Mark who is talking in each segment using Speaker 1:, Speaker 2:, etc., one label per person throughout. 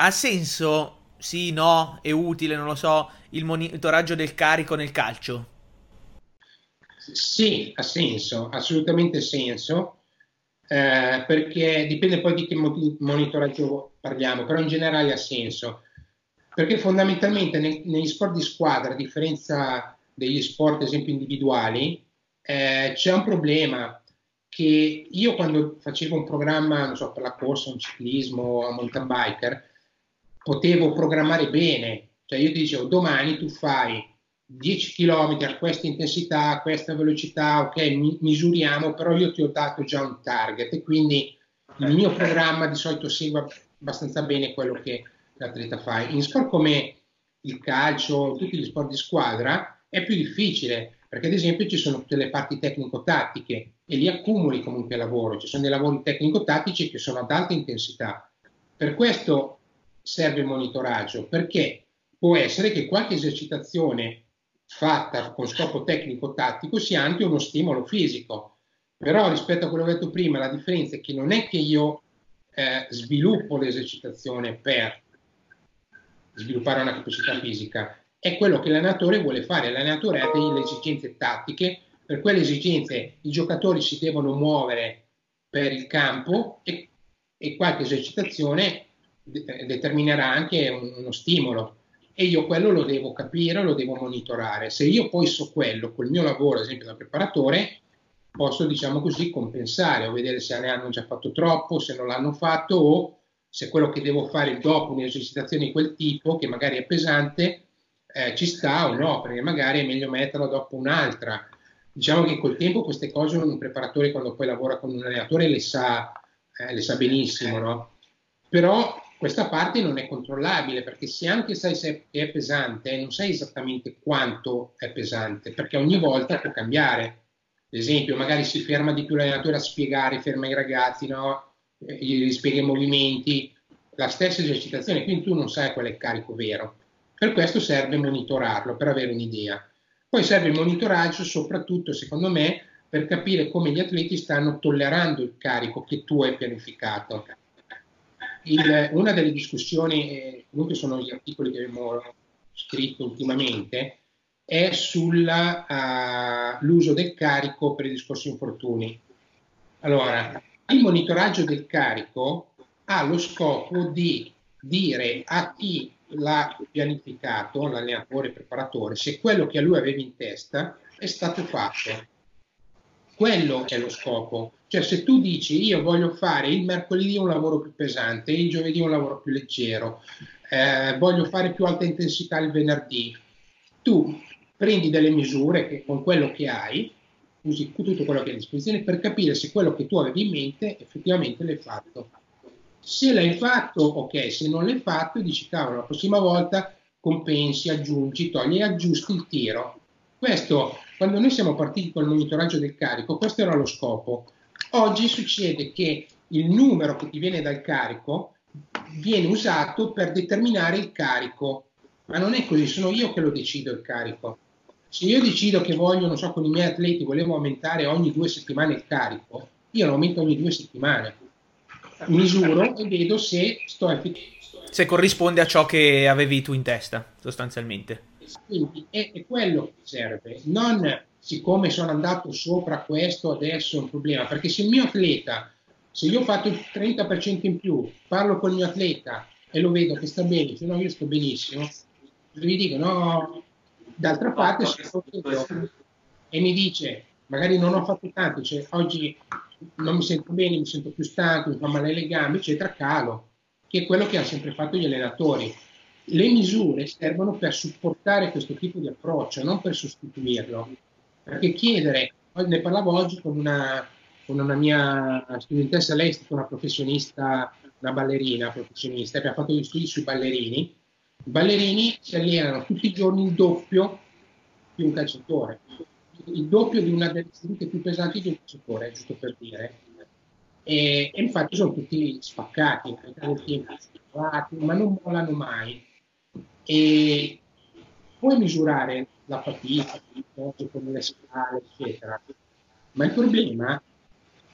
Speaker 1: ha senso, sì, no, è utile, non lo so, il monitoraggio del carico nel calcio?
Speaker 2: Sì, ha senso, assolutamente senso, eh, perché dipende poi di che monitoraggio parliamo, però in generale ha senso, perché fondamentalmente nei, negli sport di squadra, a differenza degli sport, ad esempio, individuali, eh, c'è un problema che io quando facevo un programma, non so, per la corsa, un ciclismo, un mountain biker, potevo programmare bene, cioè io ti dicevo domani tu fai 10 km a questa intensità, a questa velocità, ok, mi, misuriamo, però io ti ho dato già un target e quindi il mio programma di solito segue abbastanza bene quello che l'atleta fa. In sport come il calcio, tutti gli sport di squadra, è più difficile perché ad esempio ci sono tutte le parti tecnico-tattiche e li accumuli comunque lavoro, ci sono dei lavori tecnico-tattici che sono ad alta intensità. Per questo serve il monitoraggio, perché può essere che qualche esercitazione fatta con scopo tecnico-tattico sia anche uno stimolo fisico. Però rispetto a quello che ho detto prima, la differenza è che non è che io eh, sviluppo l'esercitazione per sviluppare una capacità fisica, è quello che l'allenatore vuole fare. L'allenatore ha delle esigenze tattiche, per quelle esigenze i giocatori si devono muovere per il campo e, e qualche esercitazione determinerà anche un, uno stimolo e io quello lo devo capire, lo devo monitorare. Se io poi so quello col mio lavoro, ad esempio da preparatore, posso diciamo così compensare o vedere se ne hanno già fatto troppo, se non l'hanno fatto o se quello che devo fare dopo un'esercitazione di quel tipo, che magari è pesante, eh, ci sta o no, perché magari è meglio metterla dopo un'altra. Diciamo che col tempo queste cose un preparatore quando poi lavora con un allenatore le sa, eh, le sa benissimo, no? Però questa parte non è controllabile perché se anche sai se è pesante, non sai esattamente quanto è pesante, perché ogni volta può cambiare. Ad esempio, magari si ferma di più l'allenatore a spiegare, ferma i ragazzi, no? Eh, gli spiega i movimenti, la stessa esercitazione, quindi tu non sai qual è il carico vero. Per questo serve monitorarlo, per avere un'idea. Poi serve il monitoraggio soprattutto, secondo me, per capire come gli atleti stanno tollerando il carico che tu hai pianificato. Il, una delle discussioni, eh, comunque sono gli articoli che abbiamo scritto ultimamente, è sull'uso uh, del carico per i discorsi infortuni. Allora, il monitoraggio del carico ha lo scopo di dire a chi l'ha pianificato, l'allenatore preparatore, se quello che a lui aveva in testa è stato fatto. Quello è lo scopo. Cioè, se tu dici io voglio fare il mercoledì un lavoro più pesante, il giovedì un lavoro più leggero, eh, voglio fare più alta intensità il venerdì, tu prendi delle misure che, con quello che hai, usi tutto quello che hai a disposizione per capire se quello che tu avevi in mente effettivamente l'hai fatto. Se l'hai fatto, ok, se non l'hai fatto, dici cavolo, la prossima volta compensi, aggiungi, togli e aggiusti il tiro. Questo, quando noi siamo partiti col monitoraggio del carico, questo era lo scopo. Oggi succede che il numero che ti viene dal carico viene usato per determinare il carico, ma non è così, sono io che lo decido il carico. Se io decido che voglio, non so, con i miei atleti volevo aumentare ogni due settimane il carico, io lo aumento ogni due settimane misuro e vedo se sto effettivamente.
Speaker 1: Se corrisponde a ciò che avevi tu in testa, sostanzialmente.
Speaker 2: Quindi è, è quello che serve, non siccome sono andato sopra questo adesso è un problema, perché se il mio atleta, se io ho fatto il 30% in più, parlo con il mio atleta e lo vedo che sta bene, se no io sto benissimo, gli dico no, d'altra parte e mi dice magari non ho fatto tanto, cioè oggi non mi sento bene, mi sento più stanco, mi fa male le gambe, eccetera, calo, che è quello che hanno sempre fatto gli allenatori. Le misure servono per supportare questo tipo di approccio, non per sostituirlo. Perché chiedere, ne parlavo oggi con una, con una mia studentessa, lei è stata una professionista, una ballerina professionista, che ha fatto gli studi sui ballerini. I ballerini si allenano tutti i giorni il doppio di un calciatore il doppio di una delle sedute più pesanti di un calciatore, giusto per dire. E, e, infatti sono tutti spaccati, ma non mollano mai. E puoi misurare la fatica, con le scale, eccetera. Ma il problema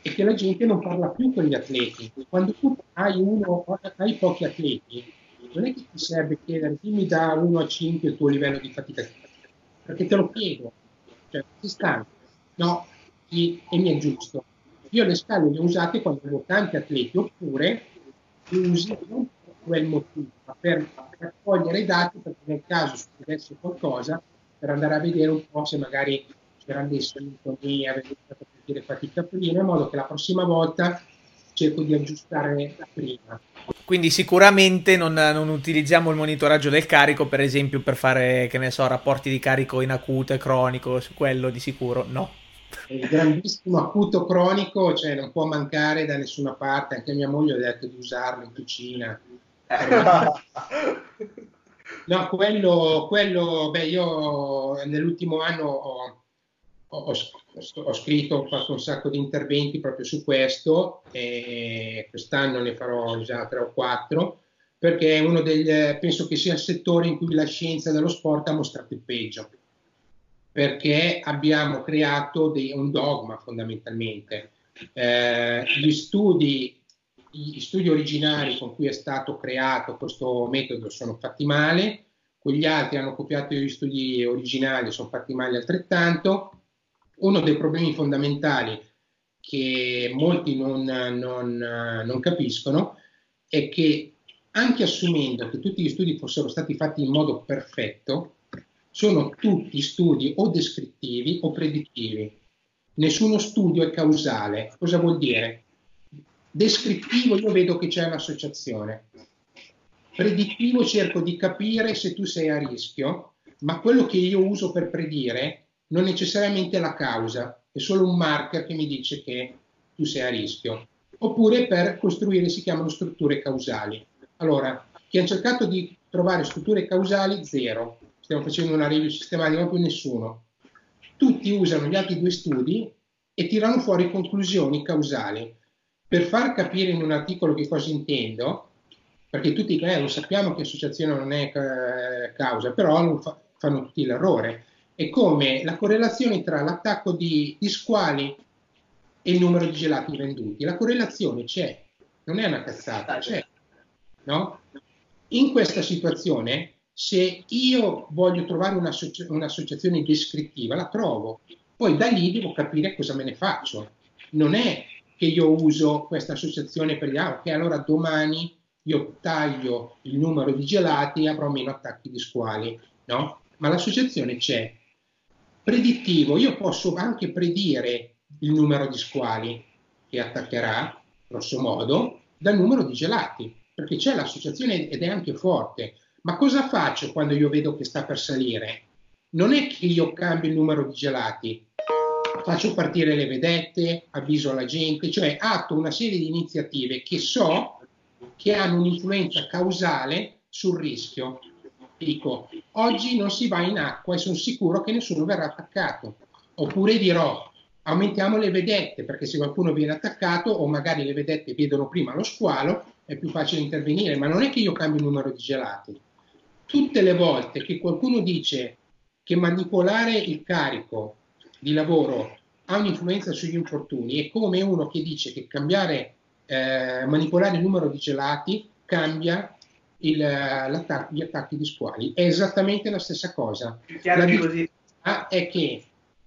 Speaker 2: è che la gente non parla più con gli atleti. Quando tu hai, uno, hai pochi atleti, non è che ti serve chiedere dimmi da 1 a 5 il tuo livello di fatica, perché te lo chiedo, cioè ti stanco, no, e, e mi è giusto. Io le scale le ho usate quando avevo tanti atleti, oppure le usi non per quel motivo, ma per raccogliere i dati perché nel caso succedesse qualcosa, per andare a vedere un po' se magari c'erano dei sintomi, avevo a sentire fatica prima, in modo che la prossima volta cerco di aggiustare prima.
Speaker 1: Quindi sicuramente non, non, utilizziamo il monitoraggio del carico, per esempio, per fare, che ne so, rapporti di carico in acuto e cronico, su quello di sicuro no.
Speaker 2: Il grandissimo acuto cronico, cioè non può mancare da nessuna parte, anche mia moglie ha detto di usarlo in cucina. No, quello, quello, beh, io nell'ultimo anno ho, ho, ho, scritto, ho fatto un sacco di interventi proprio su questo e quest'anno ne farò già tre o quattro perché è uno degli, penso che sia il settore in cui la scienza dello sport ha mostrato il peggio perché abbiamo creato dei, un dogma fondamentalmente. Eh, gli studi gli studi originali con cui è stato creato questo metodo sono fatti male, quegli altri hanno copiato gli studi originali, sono fatti male altrettanto. Uno dei problemi fondamentali che molti non, non, non capiscono è che anche assumendo che tutti gli studi fossero stati fatti in modo perfetto, sono tutti studi o descrittivi o predittivi. Nessuno studio è causale. Cosa vuol dire? Descrittivo io vedo che c'è un'associazione. Predittivo cerco di capire se tu sei a rischio, ma quello che io uso per predire non necessariamente è la causa, è solo un marker che mi dice che tu sei a rischio. Oppure per costruire si chiamano strutture causali. Allora, chi ha cercato di trovare strutture causali, zero. Stiamo facendo una review sistematica, più nessuno. Tutti usano gli altri due studi e tirano fuori conclusioni causali per far capire in un articolo che cosa intendo, perché tutti eh, lo sappiamo che associazione non è eh, causa, però fa, fanno tutti l'errore. È come la correlazione tra l'attacco di, di squali e il numero di gelati venduti. La correlazione c'è, non è una cazzata, c'è. No? In questa situazione, se io voglio trovare un'associ- un'associazione descrittiva, la trovo. Poi da lì devo capire cosa me ne faccio. Non è che io uso questa associazione per dire, ah, ok, allora domani io taglio il numero di gelati e avrò meno attacchi di squali, no? Ma l'associazione c'è. Predittivo, io posso anche predire il numero di squali che attaccherà, grosso modo, dal numero di gelati, perché c'è l'associazione ed è anche forte. Ma cosa faccio quando io vedo che sta per salire? Non è che io cambio il numero di gelati, faccio partire le vedette, avviso la gente, cioè atto una serie di iniziative che so che hanno un'influenza causale sul rischio. Dico, oggi non si va in acqua e sono sicuro che nessuno verrà attaccato. Oppure dirò, aumentiamo le vedette, perché se qualcuno viene attaccato o magari le vedette vedono prima lo squalo, è più facile intervenire, ma non è che io cambio il numero di gelati. Tutte le volte che qualcuno dice che manipolare il carico di lavoro ha un'influenza sugli infortuni, è come uno che dice che cambiare, eh, manipolare il numero di gelati cambia il, gli attacchi di squali. È esattamente la stessa cosa. La differenza è che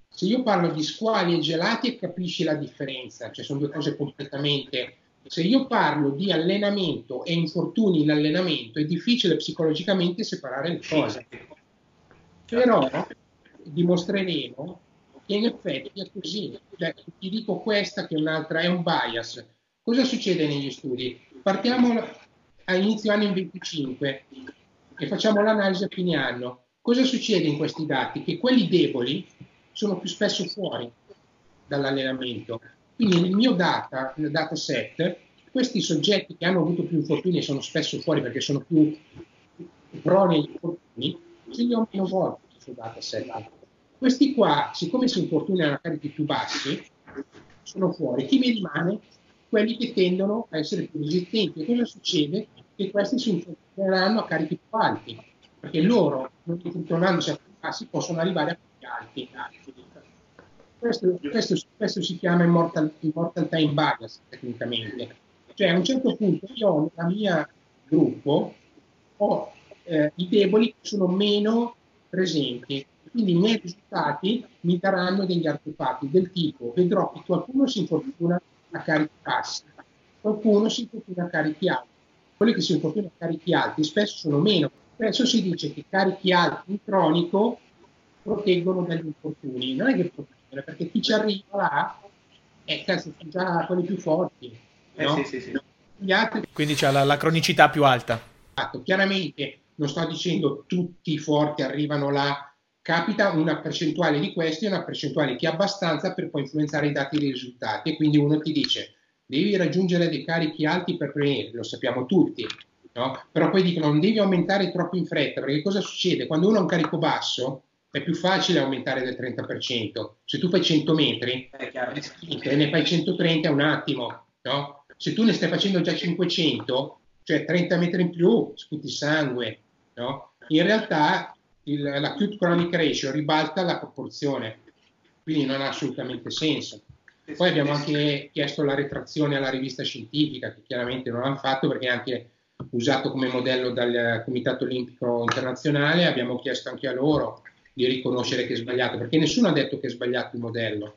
Speaker 2: se io parlo di squali e gelati capisci la differenza, cioè sono due cose completamente... Se io parlo di allenamento e infortuni in allenamento è difficile psicologicamente separare le cose. Però dimostreremo che in effetti è così. Cioè, ti dico questa che è un'altra, è un bias. Cosa succede negli studi? Partiamo a inizio anno in 25 e facciamo l'analisi a fine anno. Cosa succede in questi dati? Che quelli deboli sono più spesso fuori dall'allenamento. Quindi nel mio data, nel dataset, questi soggetti che hanno avuto più infortuni e sono spesso fuori perché sono più proni agli infortuni, ce li ho meno volte sul dataset. Questi qua, siccome si infortunano a carichi più bassi, sono fuori. Chi mi rimane? Quelli che tendono a essere più resistenti. E cosa succede? Che questi si infortuneranno a carichi più alti, perché loro, non infortunandosi a più bassi, possono arrivare a più alti. Questo, questo, questo si chiama immortal, immortal time bias tecnicamente. Cioè a un certo punto io nella mia gruppo ho eh, i deboli che sono meno presenti. Quindi i miei risultati mi daranno degli artefatti del tipo vedrò che qualcuno si infortuna a carichi bassi, qualcuno si infortuna a carichi alti. Quelli che si infortunano a carichi alti spesso sono meno. Spesso si dice che carichi alti in cronico proteggono dagli infortuni. Non è che proteggono, perché chi ci arriva là è cazzo, già quelli più forti.
Speaker 1: Eh, no? sì, sì, sì. Altri... Quindi c'è la, la cronicità più alta.
Speaker 2: Esatto. Chiaramente non sto dicendo tutti i forti arrivano là, capita una percentuale di questi e una percentuale che è abbastanza per poi influenzare i dati dei risultati. E quindi uno ti dice devi raggiungere dei carichi alti per prevenire, lo sappiamo tutti, no? però poi dicono non devi aumentare troppo in fretta, perché cosa succede? Quando uno ha un carico basso è più facile aumentare del 30%. Se tu fai 100 metri e ne fai 130 è un attimo, no? Se tu ne stai facendo già 500, cioè 30 metri in più, sputi sangue, no? In realtà il, l'acute chronic ratio ribalta la proporzione, quindi non ha assolutamente senso. Poi abbiamo anche chiesto la retrazione alla rivista scientifica, che chiaramente non hanno fatto perché è anche usato come modello dal Comitato Olimpico Internazionale, abbiamo chiesto anche a loro di riconoscere che è sbagliato, perché nessuno ha detto che è sbagliato il modello.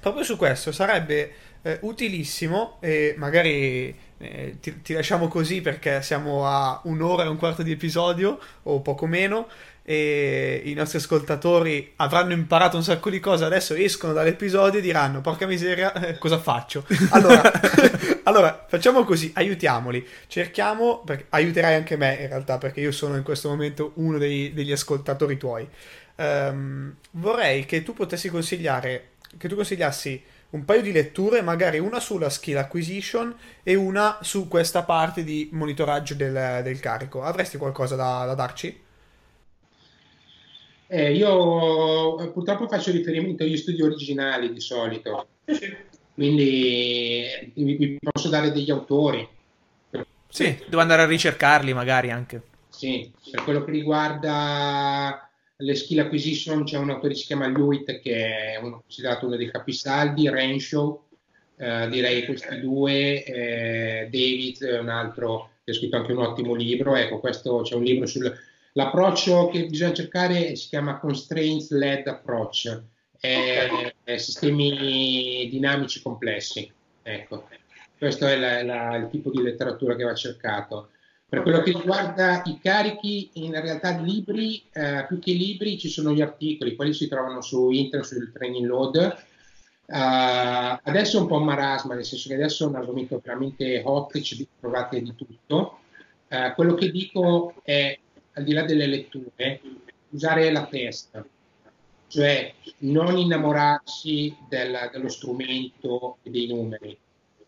Speaker 3: Proprio su questo sarebbe eh, utilissimo e magari eh, ti, ti, lasciamo così perché siamo a un'ora e un quarto di episodio o poco meno e i nostri ascoltatori avranno imparato un sacco di cose, adesso escono dall'episodio e diranno porca miseria eh, cosa faccio? Allora, allora, facciamo così, aiutiamoli, cerchiamo, perché, aiuterai anche me in realtà perché io sono in questo momento uno dei, degli ascoltatori tuoi. Um, vorrei che tu potessi consigliare, che tu consigliassi un paio di letture, magari una sulla skill acquisition e una su questa parte di monitoraggio del, del carico. Avresti qualcosa da, da darci?
Speaker 2: Eh, io purtroppo faccio riferimento agli studi originali di solito, quindi vi posso dare degli autori.
Speaker 1: Sì, devo andare a ricercarli magari anche.
Speaker 2: Sì, per quello che riguarda le skill acquisition c'è un autore che si chiama Lewitt che è uno, considerato uno dei capisaldi, Renshaw, eh, direi questi due, eh, David è un altro che ha scritto anche un ottimo libro, ecco questo c'è un libro sul L'approccio che bisogna cercare si chiama Constraints Led Approach, è, è sistemi dinamici complessi. Ecco, questo è la, la, il tipo di letteratura che va cercato. Per quello che riguarda i carichi, in realtà libri, eh, più che libri, ci sono gli articoli, quelli si trovano su internet, sul training load. Uh, adesso è un po' marasma, nel senso che adesso è un argomento veramente hot, ci trovate di tutto. Uh, quello che dico è al di là delle letture, usare la testa, cioè non innamorarsi del, dello strumento e dei numeri,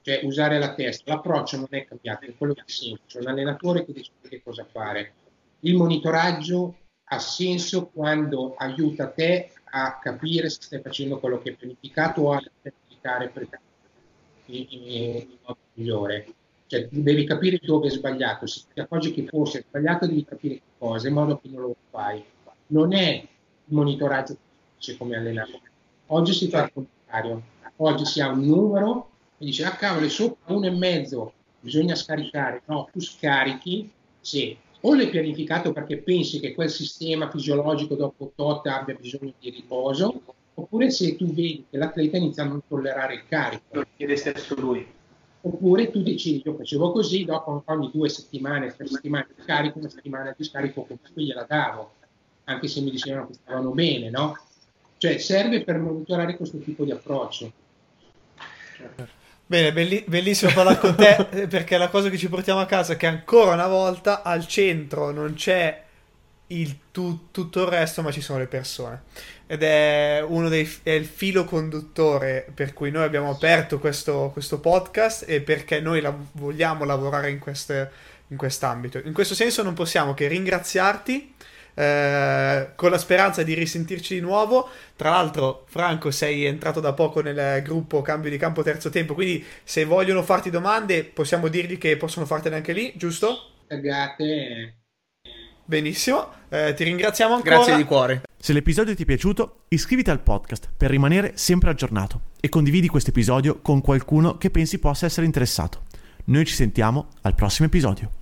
Speaker 2: cioè usare la testa. L'approccio non è cambiato, è quello che sempre, c'è un allenatore che decide che cosa fare. Il monitoraggio ha senso quando aiuta te a capire se stai facendo quello che hai pianificato o a pianificare per il modo migliore. Cioè, devi capire dove è sbagliato, se ti accorgi che forse è sbagliato devi capire che cosa, in modo che non lo fai. Non è il monitoraggio come allenato. Oggi si fa il contrario. Oggi si ha un numero e dice, ah cavolo, è sopra uno e mezzo, bisogna scaricare. No, tu scarichi se o l'hai pianificato perché pensi che quel sistema fisiologico dopo tot abbia bisogno di riposo, oppure se tu vedi che l'atleta inizia a non tollerare il carico. Lo
Speaker 4: chiede stesso lui
Speaker 2: oppure tu decidi, io facevo così, dopo ogni due settimane, tre settimane di scarico, una settimana di scarico comunque gliela davo, anche se mi dicevano che stavano bene, no? Cioè serve per monitorare questo tipo di approccio.
Speaker 3: Bene, belli- bellissimo parlare con te perché la cosa che ci portiamo a casa è che ancora una volta al centro non c'è il tu- tutto il resto, ma ci sono le persone ed è uno dei è il filo conduttore per cui noi abbiamo aperto questo, questo podcast e perché noi la, vogliamo lavorare in, queste, in quest'ambito. In questo senso non possiamo che ringraziarti. Eh, con la speranza di risentirci di nuovo. Tra l'altro, Franco, sei entrato da poco nel gruppo Cambio di Campo Terzo Tempo. Quindi, se vogliono farti domande, possiamo dirgli che possono fartene anche lì, giusto?
Speaker 2: Taggate.
Speaker 3: Benissimo, eh, ti ringraziamo ancora.
Speaker 1: Grazie di cuore.
Speaker 5: Se l'episodio ti è piaciuto, iscriviti al podcast per rimanere sempre aggiornato e condividi questo episodio con qualcuno che pensi possa essere interessato. Noi ci sentiamo al prossimo episodio.